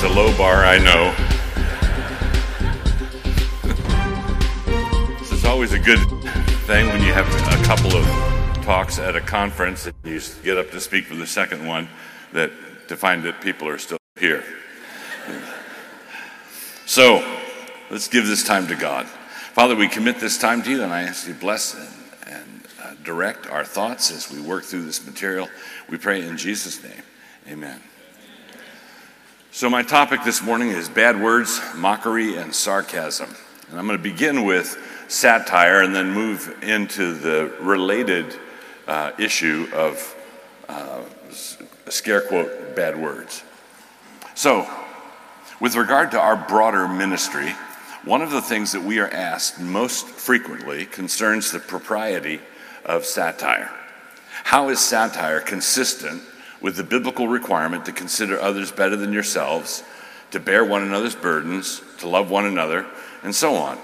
It's a low bar, I know. this is always a good thing when you have a couple of talks at a conference and you get up to speak for the second one that to find that people are still here. So, let's give this time to God. Father, we commit this time to you and I ask you bless and, and uh, direct our thoughts as we work through this material. We pray in Jesus' name. Amen. So, my topic this morning is bad words, mockery, and sarcasm. And I'm going to begin with satire and then move into the related uh, issue of uh, scare quote bad words. So, with regard to our broader ministry, one of the things that we are asked most frequently concerns the propriety of satire. How is satire consistent with the biblical requirement to consider others better than yourselves, to bear one another's burdens, to love one another, and so on.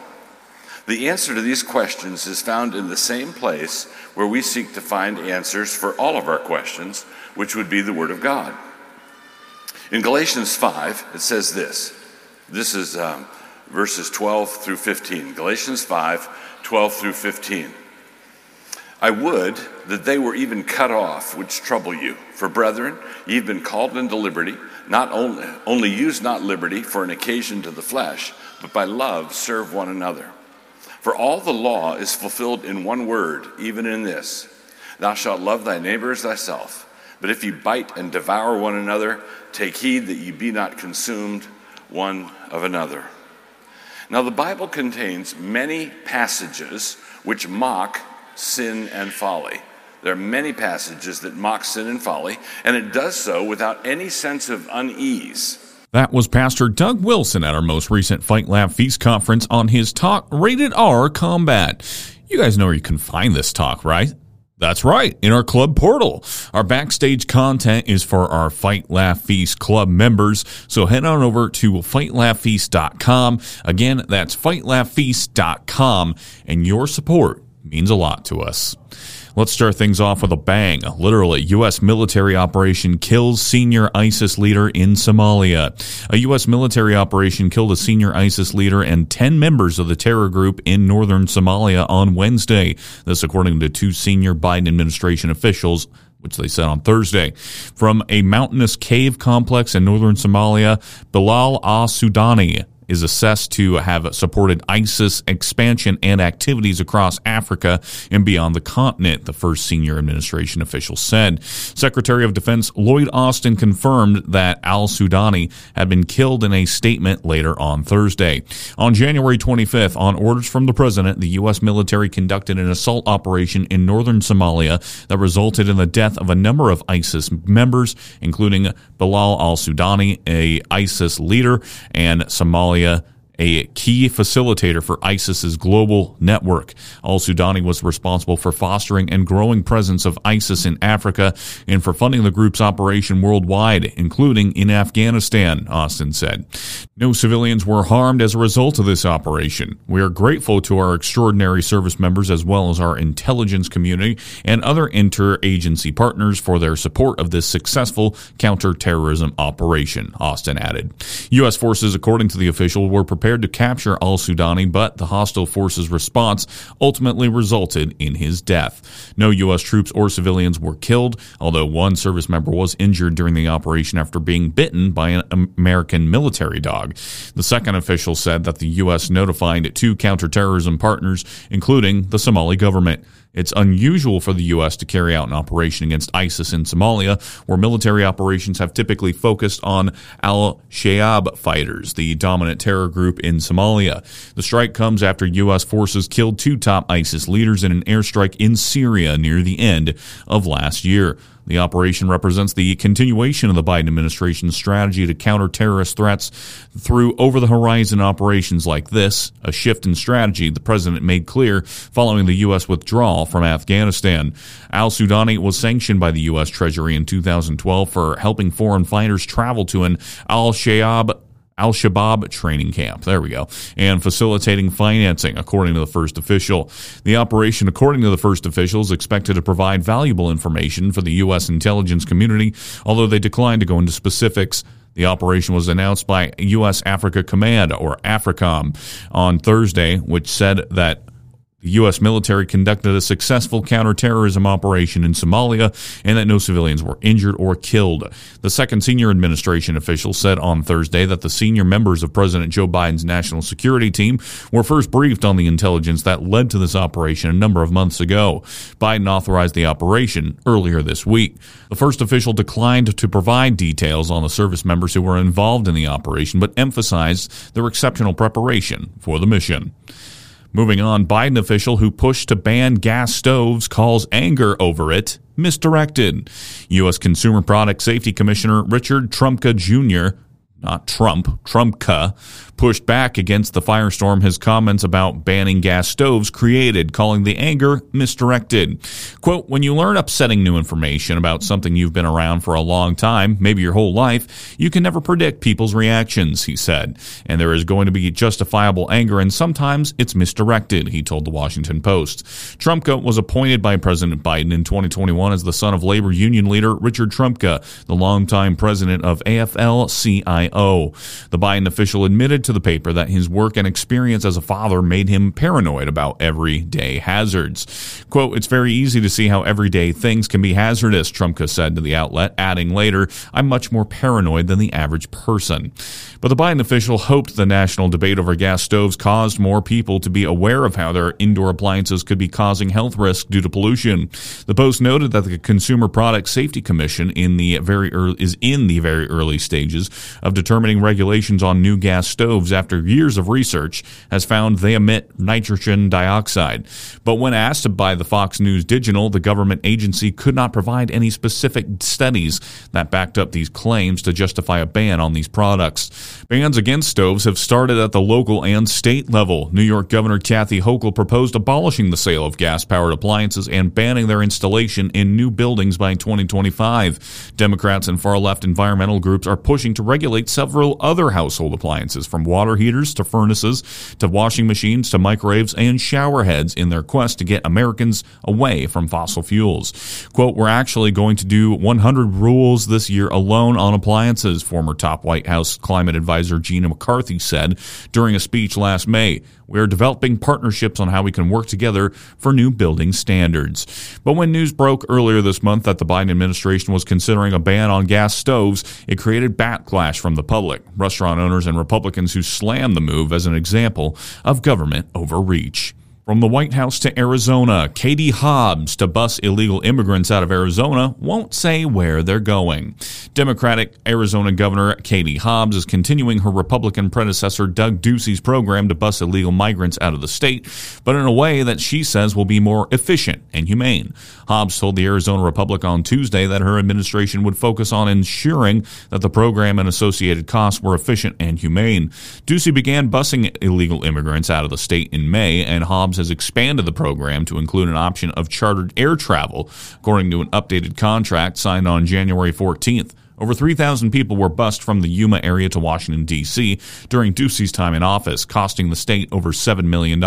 The answer to these questions is found in the same place where we seek to find answers for all of our questions, which would be the Word of God. In Galatians 5, it says this. This is um, verses 12 through 15. Galatians 5, 12 through 15. I would that they were even cut off, which trouble you. For brethren, ye have been called into liberty. Not only, only use not liberty for an occasion to the flesh, but by love serve one another. For all the law is fulfilled in one word, even in this Thou shalt love thy neighbor as thyself. But if ye bite and devour one another, take heed that ye be not consumed one of another. Now, the Bible contains many passages which mock sin and folly. There are many passages that mock sin and folly, and it does so without any sense of unease. That was Pastor Doug Wilson at our most recent Fight Laugh Feast conference on his talk Rated R Combat. You guys know where you can find this talk, right? That's right, in our club portal. Our backstage content is for our Fight Laugh Feast club members, so head on over to fightlaughfeast.com. Again, that's fightlaughfeast.com, and your support means a lot to us. Let's start things off with a bang. Literally, U.S. military operation kills senior ISIS leader in Somalia. A U.S. military operation killed a senior ISIS leader and 10 members of the terror group in northern Somalia on Wednesday. This according to two senior Biden administration officials which they said on Thursday. From a mountainous cave complex in northern Somalia, Bilal al-Sudani is assessed to have supported ISIS expansion and activities across Africa and beyond the continent, the first senior administration official said. Secretary of Defense Lloyd Austin confirmed that al Sudani had been killed in a statement later on Thursday. On January 25th, on orders from the president, the U.S. military conducted an assault operation in northern Somalia that resulted in the death of a number of ISIS members, including Bilal al Sudani, a ISIS leader, and Somalia Somalia a key facilitator for ISIS's global network. Al Sudani was responsible for fostering and growing presence of ISIS in Africa and for funding the group's operation worldwide, including in Afghanistan, Austin said. No civilians were harmed as a result of this operation. We are grateful to our extraordinary service members as well as our intelligence community and other interagency partners for their support of this successful counterterrorism operation, Austin added. U.S. forces, according to the official, were prepared prepared to capture al Sudani, but the hostile forces' response ultimately resulted in his death. No U.S. troops or civilians were killed, although one service member was injured during the operation after being bitten by an American military dog. The second official said that the U.S. notified two counterterrorism partners, including the Somali government. It's unusual for the U.S. to carry out an operation against ISIS in Somalia, where military operations have typically focused on al Shabaab fighters, the dominant terror group in Somalia. The strike comes after U.S. forces killed two top ISIS leaders in an airstrike in Syria near the end of last year. The operation represents the continuation of the Biden administration's strategy to counter terrorist threats through over the horizon operations like this, a shift in strategy the president made clear following the U.S. withdrawal from Afghanistan. Al Sudani was sanctioned by the U.S. Treasury in 2012 for helping foreign fighters travel to an al Shabaab Al Shabaab training camp. There we go. And facilitating financing, according to the first official. The operation, according to the first official, is expected to provide valuable information for the U.S. intelligence community, although they declined to go into specifics. The operation was announced by U.S. Africa Command, or AFRICOM, on Thursday, which said that the U.S. military conducted a successful counterterrorism operation in Somalia and that no civilians were injured or killed. The second senior administration official said on Thursday that the senior members of President Joe Biden's national security team were first briefed on the intelligence that led to this operation a number of months ago. Biden authorized the operation earlier this week. The first official declined to provide details on the service members who were involved in the operation, but emphasized their exceptional preparation for the mission. Moving on, Biden official who pushed to ban gas stoves calls anger over it misdirected. U.S. Consumer Product Safety Commissioner Richard Trumka Jr not Trump, Trumpka, pushed back against the firestorm his comments about banning gas stoves created, calling the anger misdirected. Quote, when you learn upsetting new information about something you've been around for a long time, maybe your whole life, you can never predict people's reactions, he said. And there is going to be justifiable anger, and sometimes it's misdirected, he told the Washington Post. Trumpka was appointed by President Biden in 2021 as the son of labor union leader Richard Trumpka, the longtime president of AFL-CIO. The Biden official admitted to the paper that his work and experience as a father made him paranoid about everyday hazards. Quote, it's very easy to see how everyday things can be hazardous, Trumka said to the outlet, adding later, I'm much more paranoid than the average person. But the Biden official hoped the national debate over gas stoves caused more people to be aware of how their indoor appliances could be causing health risks due to pollution. The Post noted that the Consumer Product Safety Commission in the very early, is in the very early stages of determining regulations on new gas stoves after years of research has found they emit nitrogen dioxide. But when asked by the Fox News Digital, the government agency could not provide any specific studies that backed up these claims to justify a ban on these products. Bans against stoves have started at the local and state level. New York Governor Kathy Hochul proposed abolishing the sale of gas powered appliances and banning their installation in new buildings by 2025. Democrats and far left environmental groups are pushing to regulate several other household appliances, from water heaters to furnaces to washing machines to microwaves and shower heads, in their quest to get Americans away from fossil fuels. Quote, We're actually going to do 100 rules this year alone on appliances, former top White House climate advisor Gina McCarthy said during a speech last May. We are developing partnerships on how we can work together for new building standards. But when news broke earlier this month that the Biden administration was considering a ban on gas stoves, it created backlash from the public, restaurant owners, and Republicans who slammed the move as an example of government overreach. From the White House to Arizona, Katie Hobbs to bus illegal immigrants out of Arizona won't say where they're going. Democratic Arizona Governor Katie Hobbs is continuing her Republican predecessor Doug Ducey's program to bus illegal migrants out of the state, but in a way that she says will be more efficient and humane. Hobbs told the Arizona Republic on Tuesday that her administration would focus on ensuring that the program and associated costs were efficient and humane. Ducey began busing illegal immigrants out of the state in May, and Hobbs has expanded the program to include an option of chartered air travel, according to an updated contract signed on January 14th. Over 3,000 people were bused from the Yuma area to Washington, D.C. during Ducey's time in office, costing the state over $7 million.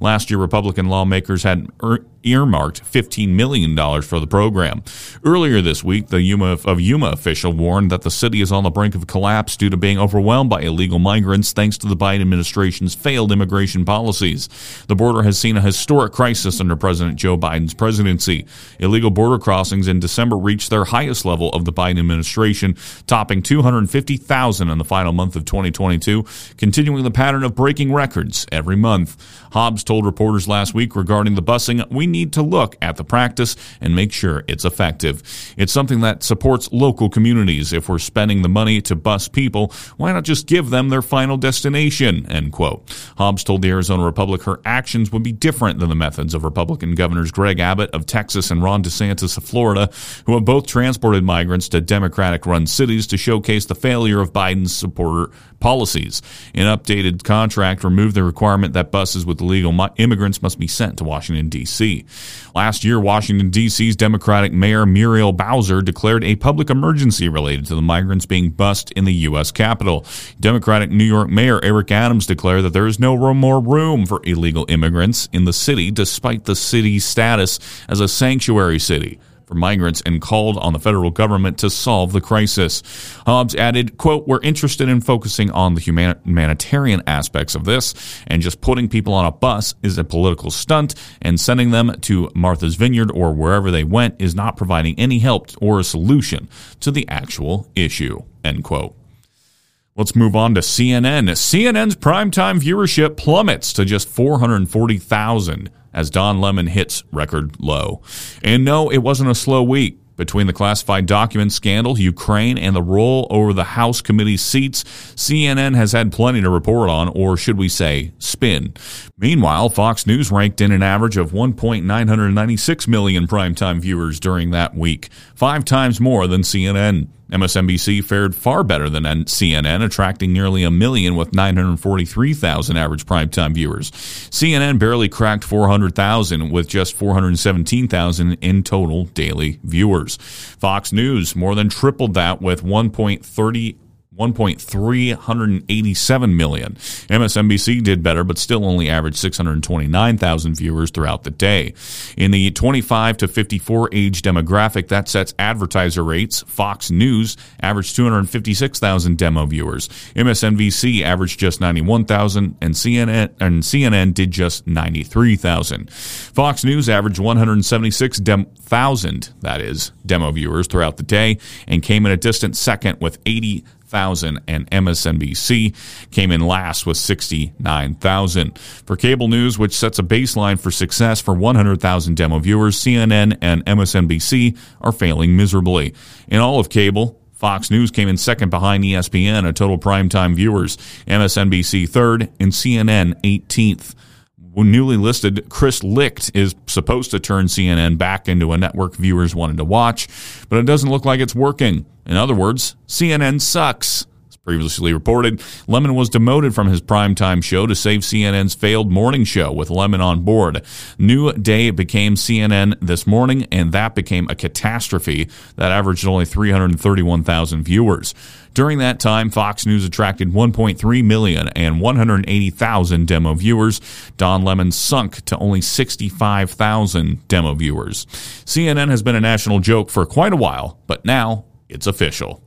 Last year, Republican lawmakers had er- earmarked $15 million for the program. Earlier this week, the Yuma, of Yuma official warned that the city is on the brink of collapse due to being overwhelmed by illegal migrants thanks to the Biden administration's failed immigration policies. The border has seen a historic crisis under President Joe Biden's presidency. Illegal border crossings in December reached their highest level of the Biden administration, topping 250,000 in the final month of 2022, continuing the pattern of breaking records every month. Hobbs told reporters last week regarding the busing, we need to look at the practice and make sure it's effective. It's something that supports local communities. If we're spending the money to bus people, why not just give them their final destination? End quote. Hobbs told the Arizona Republic her actions would be different than the methods of Republican governors Greg Abbott of Texas and Ron DeSantis of Florida, who have both transported migrants to Democratic run cities to showcase the failure of Biden's supporter policies. An updated contract removed the requirement that buses with illegal immigrants must be sent to Washington, D.C. Last year, Washington, D.C.'s Democratic Mayor Muriel Bowser declared a public emergency related to the migrants being bussed in the U.S. Capitol. Democratic New York Mayor Eric Adams declared that there is no more room for illegal immigrants in the city despite the city's status as a sanctuary city. For migrants and called on the federal government to solve the crisis. Hobbs added, quote, we're interested in focusing on the humanitarian aspects of this and just putting people on a bus is a political stunt and sending them to Martha's Vineyard or wherever they went is not providing any help or a solution to the actual issue, end quote. Let's move on to CNN. CNN's primetime viewership plummets to just 440,000 as Don Lemon hits record low. And no, it wasn't a slow week. Between the classified documents scandal, Ukraine, and the roll over the House committee seats, CNN has had plenty to report on, or should we say, spin. Meanwhile, Fox News ranked in an average of 1.996 million primetime viewers during that week, five times more than CNN. MSNBC fared far better than CNN, attracting nearly a million with 943,000 average primetime viewers. CNN barely cracked 400,000 with just 417,000 in total daily viewers. Fox News more than tripled that with 1.30 1.387 million. MSNBC did better, but still only averaged 629,000 viewers throughout the day. In the 25 to 54 age demographic, that sets advertiser rates. Fox News averaged 256,000 demo viewers. MSNBC averaged just 91,000, and CNN and CNN did just 93,000. Fox News averaged 176,000, that is, demo viewers throughout the day, and came in a distant second with 80 thousand, and MSNBC came in last with 69,000. For cable news, which sets a baseline for success for 100,000 demo viewers, CNN and MSNBC are failing miserably. In all of cable, Fox News came in second behind ESPN, a total primetime viewers, MSNBC third, and CNN 18th newly listed Chris Licht is supposed to turn CNN back into a network viewers wanted to watch, but it doesn't look like it's working. In other words, CNN sucks. Previously reported, Lemon was demoted from his primetime show to save CNN's failed morning show with Lemon on board. New Day became CNN this morning, and that became a catastrophe that averaged only 331,000 viewers. During that time, Fox News attracted 1.3 million and 180,000 demo viewers. Don Lemon sunk to only 65,000 demo viewers. CNN has been a national joke for quite a while, but now it's official.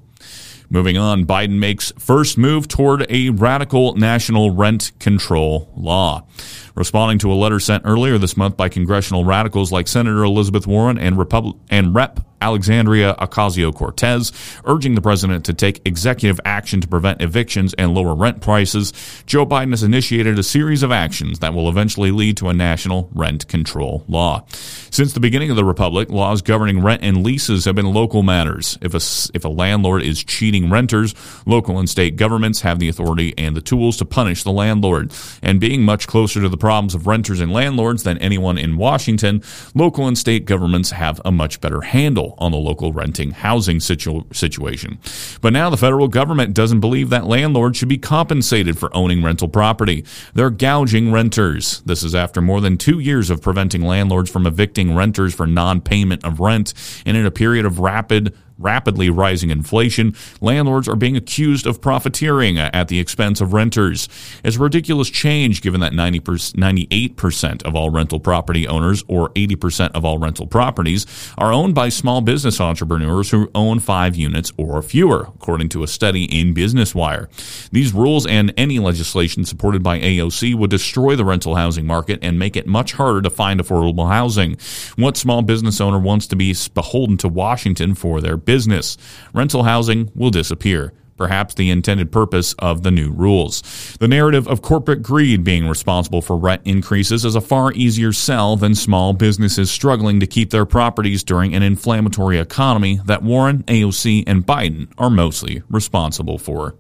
Moving on, Biden makes first move toward a radical national rent control law. Responding to a letter sent earlier this month by congressional radicals like Senator Elizabeth Warren and, Repub- and Rep. Alexandria Ocasio Cortez, urging the president to take executive action to prevent evictions and lower rent prices, Joe Biden has initiated a series of actions that will eventually lead to a national rent control law. Since the beginning of the republic, laws governing rent and leases have been local matters. If a, if a landlord is cheating renters, local and state governments have the authority and the tools to punish the landlord. And being much closer to the problems of renters and landlords than anyone in Washington, local and state governments have a much better handle on the local renting housing situ- situation. But now the federal government doesn't believe that landlords should be compensated for owning rental property. They're gouging renters. This is after more than two years of preventing landlords from evicting renters for non payment of rent and in a period of rapid rapidly rising inflation, landlords are being accused of profiteering at the expense of renters. It's a ridiculous change given that 90 98% of all rental property owners, or 80% of all rental properties, are owned by small business entrepreneurs who own five units or fewer, according to a study in Business Wire. These rules and any legislation supported by AOC would destroy the rental housing market and make it much harder to find affordable housing. What small business owner wants to be beholden to Washington for their business. Rental housing will disappear perhaps the intended purpose of the new rules. The narrative of corporate greed being responsible for rent increases is a far easier sell than small businesses struggling to keep their properties during an inflammatory economy that Warren, AOC, and Biden are mostly responsible for.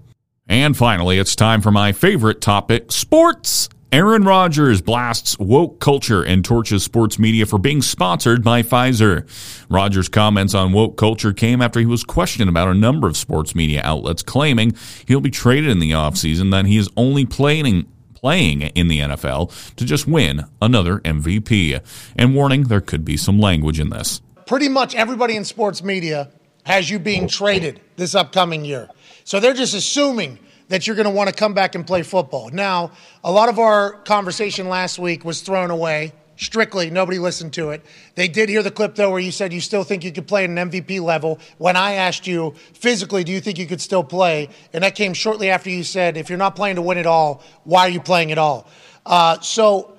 And finally, it's time for my favorite topic sports. Aaron Rodgers blasts woke culture and torches sports media for being sponsored by Pfizer. Rodgers' comments on woke culture came after he was questioned about a number of sports media outlets claiming he'll be traded in the offseason, that he is only playing playing in the NFL to just win another MVP. And warning, there could be some language in this. Pretty much everybody in sports media has you being traded this upcoming year. So they're just assuming that you're going to want to come back and play football. Now, a lot of our conversation last week was thrown away strictly. Nobody listened to it. They did hear the clip, though, where you said you still think you could play at an MVP level. When I asked you physically, do you think you could still play? And that came shortly after you said, if you're not playing to win it all, why are you playing at all? Uh, so,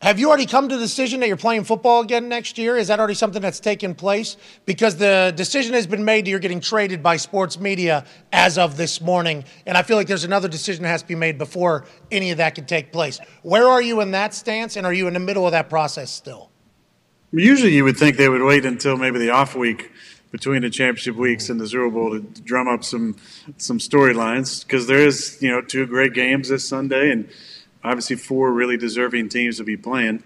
have you already come to the decision that you're playing football again next year? Is that already something that's taken place? Because the decision has been made that you're getting traded by sports media as of this morning. And I feel like there's another decision that has to be made before any of that can take place. Where are you in that stance? And are you in the middle of that process still? Usually you would think they would wait until maybe the off week between the championship weeks and the Zero Bowl to drum up some some storylines because there is you know two great games this Sunday and obviously four really deserving teams to be playing.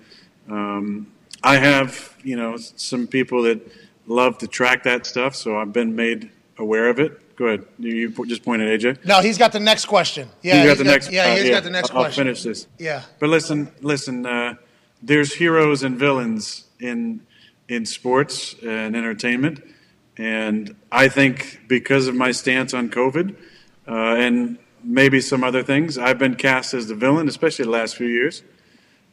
Um, I have, you know, some people that love to track that stuff, so I've been made aware of it. Go ahead. You, you just pointed AJ. No, he's got the next question. Yeah, he's got the got, next. Yeah, he's uh, yeah, got the next I'll, question. I'll finish this. Yeah. But listen, listen. Uh, there's heroes and villains in in sports and entertainment, and I think because of my stance on COVID, uh, and maybe some other things. I've been cast as the villain, especially the last few years.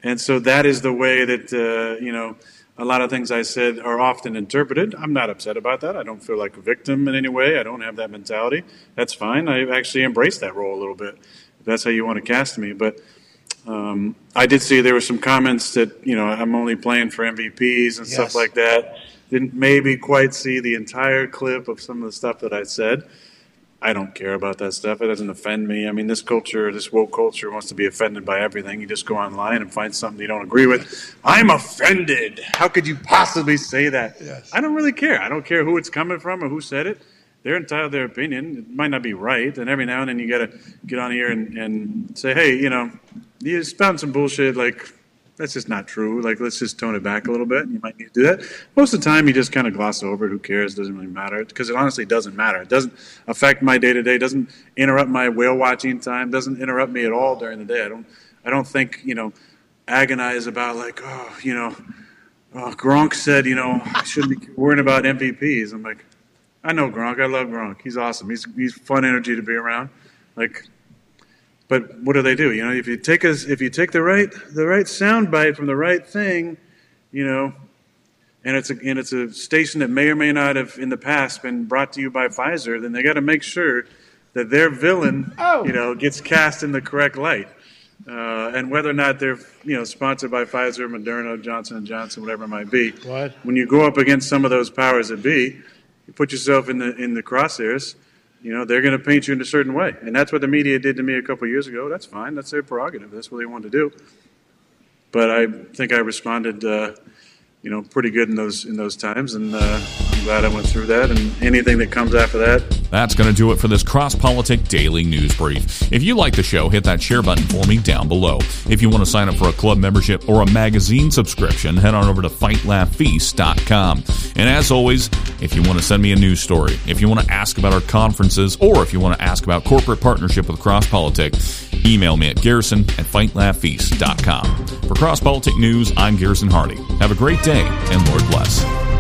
And so that is the way that, uh, you know, a lot of things I said are often interpreted. I'm not upset about that. I don't feel like a victim in any way. I don't have that mentality. That's fine. I actually embraced that role a little bit, if that's how you want to cast me. But um, I did see there were some comments that, you know, I'm only playing for MVPs and yes. stuff like that. Didn't maybe quite see the entire clip of some of the stuff that I said. I don't care about that stuff. It doesn't offend me. I mean, this culture, this woke culture, wants to be offended by everything. You just go online and find something you don't agree with. I'm offended. How could you possibly say that? Yes. I don't really care. I don't care who it's coming from or who said it. They're entitled to their opinion. It might not be right. And every now and then you got to get on here and, and say, hey, you know, you found some bullshit like that's just not true. Like, let's just tone it back a little bit. You might need to do that. Most of the time, you just kind of gloss over it. Who cares? It doesn't really matter because it honestly doesn't matter. It doesn't affect my day to day. Doesn't interrupt my whale watching time. Doesn't interrupt me at all during the day. I don't. I don't think you know agonize about like oh you know oh, Gronk said you know I shouldn't be worrying about MVPs. I'm like I know Gronk. I love Gronk. He's awesome. He's he's fun energy to be around. Like but what do they do? You know, if you take us, if you take the right the right sound bite from the right thing, you know, and it's a and it's a station that may or may not have in the past been brought to you by Pfizer, then they got to make sure that their villain, oh. you know, gets cast in the correct light. Uh, and whether or not they're you know sponsored by Pfizer, Moderna, Johnson and Johnson, whatever it might be. What? When you go up against some of those powers that be, you put yourself in the in the crosshairs you know, they're going to paint you in a certain way. And that's what the media did to me a couple years ago. That's fine. That's their prerogative. That's what they want to do. But I think I responded, uh, you know, pretty good in those in those times, and uh, I'm glad I went through that. And anything that comes after that. That's going to do it for this Cross Politic Daily News Brief. If you like the show, hit that share button for me down below. If you want to sign up for a club membership or a magazine subscription, head on over to FightLaughFeast.com. And as always, if you want to send me a news story, if you want to ask about our conferences, or if you want to ask about corporate partnership with Cross Politic, email me at garrison at fightlaughfeast.com. For Cross Politic News, I'm Garrison Hardy. Have a great day, and Lord bless.